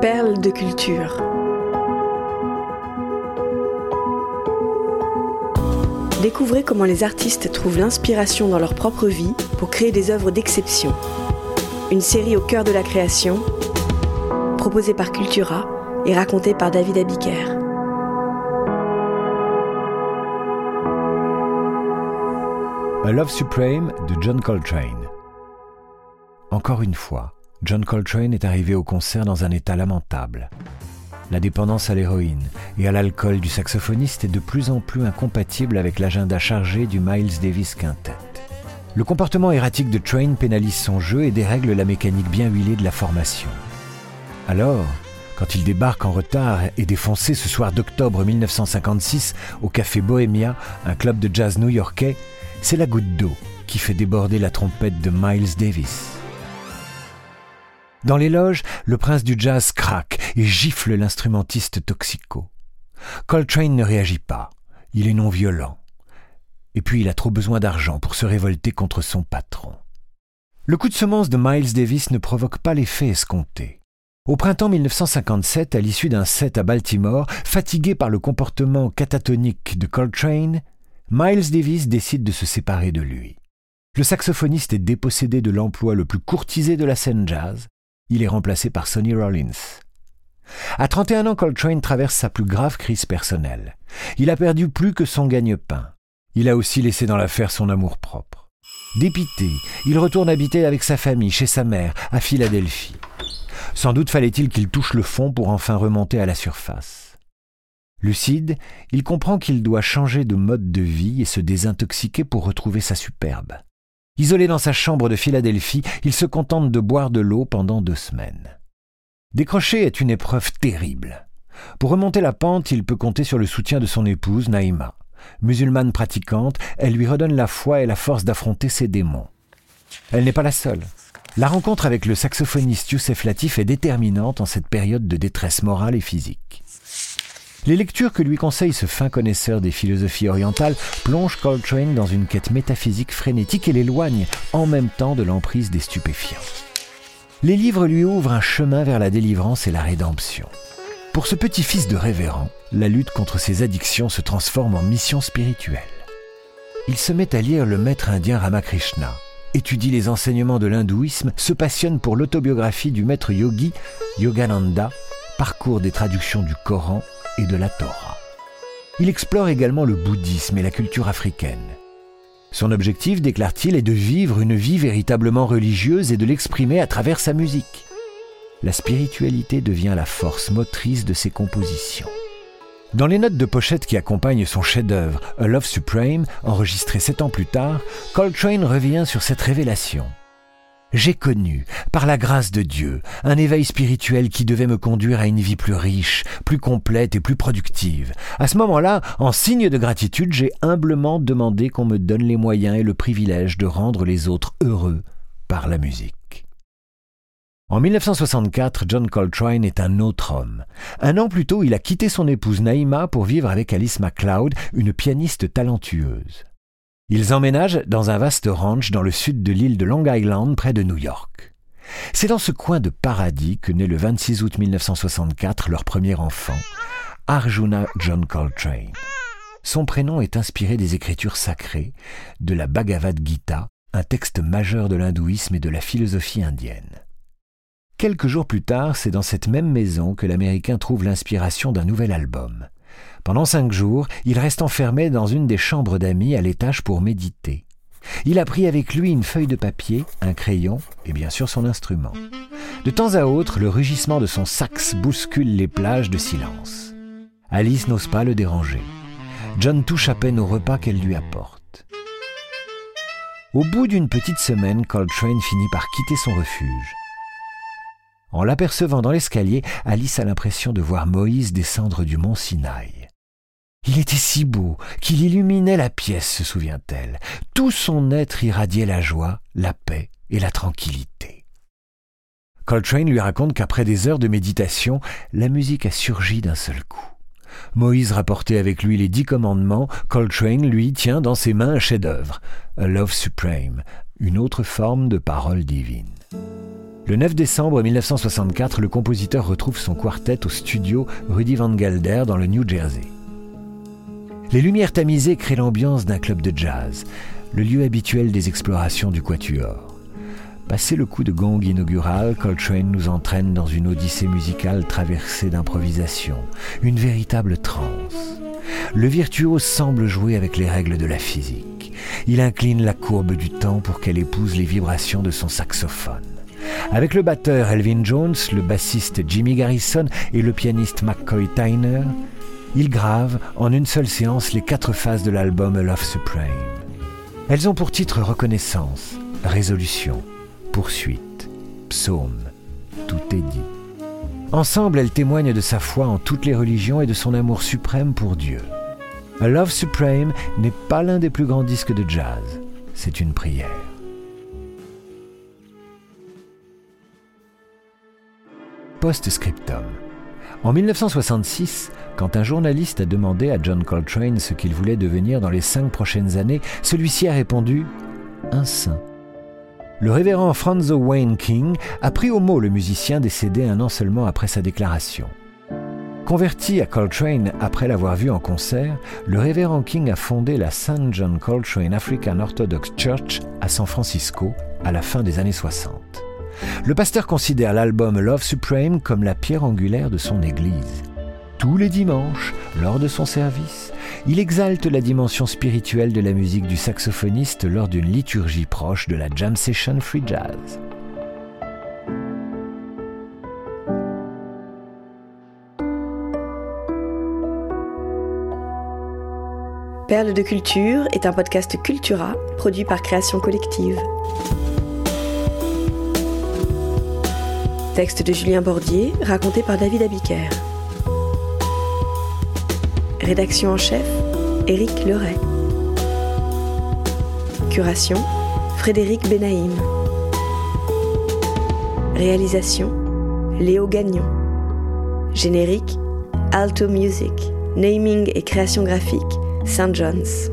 Perles de culture. Découvrez comment les artistes trouvent l'inspiration dans leur propre vie pour créer des œuvres d'exception. Une série au cœur de la création, proposée par Cultura et racontée par David Abiker. A Love Supreme de John Coltrane. Encore une fois, John Coltrane est arrivé au concert dans un état lamentable. La dépendance à l'héroïne et à l'alcool du saxophoniste est de plus en plus incompatible avec l'agenda chargé du Miles Davis Quintet. Le comportement erratique de Train pénalise son jeu et dérègle la mécanique bien huilée de la formation. Alors, quand il débarque en retard et défoncé ce soir d'octobre 1956 au Café Bohemia, un club de jazz new-yorkais, c'est la goutte d'eau qui fait déborder la trompette de Miles Davis. Dans les le prince du jazz craque et gifle l'instrumentiste toxico. Coltrane ne réagit pas, il est non violent. Et puis il a trop besoin d'argent pour se révolter contre son patron. Le coup de semence de Miles Davis ne provoque pas l'effet escompté. Au printemps 1957, à l'issue d'un set à Baltimore, fatigué par le comportement catatonique de Coltrane, Miles Davis décide de se séparer de lui. Le saxophoniste est dépossédé de l'emploi le plus courtisé de la scène jazz. Il est remplacé par Sonny Rollins. À 31 ans, Coltrane traverse sa plus grave crise personnelle. Il a perdu plus que son gagne-pain. Il a aussi laissé dans l'affaire son amour-propre. Dépité, il retourne habiter avec sa famille, chez sa mère, à Philadelphie. Sans doute fallait-il qu'il touche le fond pour enfin remonter à la surface. Lucide, il comprend qu'il doit changer de mode de vie et se désintoxiquer pour retrouver sa superbe. Isolé dans sa chambre de Philadelphie, il se contente de boire de l'eau pendant deux semaines. Décrocher est une épreuve terrible. Pour remonter la pente, il peut compter sur le soutien de son épouse, Naïma. Musulmane pratiquante, elle lui redonne la foi et la force d'affronter ses démons. Elle n'est pas la seule. La rencontre avec le saxophoniste Youssef Latif est déterminante en cette période de détresse morale et physique. Les lectures que lui conseille ce fin connaisseur des philosophies orientales plongent Coltrane dans une quête métaphysique frénétique et l'éloignent en même temps de l'emprise des stupéfiants. Les livres lui ouvrent un chemin vers la délivrance et la rédemption. Pour ce petit-fils de révérend, la lutte contre ses addictions se transforme en mission spirituelle. Il se met à lire le maître indien Ramakrishna, étudie les enseignements de l'hindouisme, se passionne pour l'autobiographie du maître yogi Yogananda, parcourt des traductions du Coran et de la Torah. Il explore également le bouddhisme et la culture africaine. Son objectif, déclare-t-il, est de vivre une vie véritablement religieuse et de l'exprimer à travers sa musique. La spiritualité devient la force motrice de ses compositions. Dans les notes de pochette qui accompagnent son chef-d'œuvre, A Love Supreme, enregistré sept ans plus tard, Coltrane revient sur cette révélation. J'ai connu, par la grâce de Dieu, un éveil spirituel qui devait me conduire à une vie plus riche, plus complète et plus productive. À ce moment-là, en signe de gratitude, j'ai humblement demandé qu'on me donne les moyens et le privilège de rendre les autres heureux par la musique. En 1964, John Coltrane est un autre homme. Un an plus tôt, il a quitté son épouse Naïma pour vivre avec Alice MacLeod, une pianiste talentueuse. Ils emménagent dans un vaste ranch dans le sud de l'île de Long Island, près de New York. C'est dans ce coin de paradis que naît le 26 août 1964 leur premier enfant, Arjuna John Coltrane. Son prénom est inspiré des écritures sacrées, de la Bhagavad Gita, un texte majeur de l'hindouisme et de la philosophie indienne. Quelques jours plus tard, c'est dans cette même maison que l'Américain trouve l'inspiration d'un nouvel album. Pendant cinq jours, il reste enfermé dans une des chambres d'amis à l'étage pour méditer. Il a pris avec lui une feuille de papier, un crayon et bien sûr son instrument. De temps à autre, le rugissement de son sax bouscule les plages de silence. Alice n'ose pas le déranger. John touche à peine au repas qu'elle lui apporte. Au bout d'une petite semaine, Coltrane finit par quitter son refuge. En l'apercevant dans l'escalier, Alice a l'impression de voir Moïse descendre du mont Sinaï. Il était si beau qu'il illuminait la pièce, se souvient-elle. Tout son être irradiait la joie, la paix et la tranquillité. Coltrane lui raconte qu'après des heures de méditation, la musique a surgi d'un seul coup. Moïse rapportait avec lui les dix commandements, Coltrane, lui, tient dans ses mains un chef-d'œuvre, A Love Supreme, une autre forme de parole divine. Le 9 décembre 1964, le compositeur retrouve son quartet au studio Rudy Van Gelder dans le New Jersey. Les lumières tamisées créent l'ambiance d'un club de jazz, le lieu habituel des explorations du quatuor. Passé le coup de gong inaugural, Coltrane nous entraîne dans une odyssée musicale traversée d'improvisation, une véritable transe. Le virtuose semble jouer avec les règles de la physique. Il incline la courbe du temps pour qu'elle épouse les vibrations de son saxophone. Avec le batteur Elvin Jones, le bassiste Jimmy Garrison et le pianiste McCoy Tyner, il grave en une seule séance les quatre phases de l'album Love Supreme. Elles ont pour titre Reconnaissance, Résolution, poursuite, psaume, tout est dit. Ensemble, elles témoignent de sa foi en toutes les religions et de son amour suprême pour Dieu. A Love Supreme n'est pas l'un des plus grands disques de jazz, c'est une prière. Post-scriptum. En 1966, quand un journaliste a demandé à John Coltrane ce qu'il voulait devenir dans les cinq prochaines années, celui-ci a répondu Un saint le révérend Franzo Wayne King a pris au mot le musicien décédé un an seulement après sa déclaration. Converti à Coltrane après l'avoir vu en concert, le révérend King a fondé la St. John Coltrane African Orthodox Church à San Francisco à la fin des années 60. Le pasteur considère l'album Love Supreme comme la pierre angulaire de son église. Tous les dimanches, lors de son service, il exalte la dimension spirituelle de la musique du saxophoniste lors d'une liturgie proche de la jam session free jazz. Perle de culture est un podcast Cultura produit par Création Collective. Texte de Julien Bordier, raconté par David Abiker. Rédaction en chef, Éric Leray. Curation, Frédéric Benaïm. Réalisation, Léo Gagnon. Générique, Alto Music. Naming et création graphique, St. John's.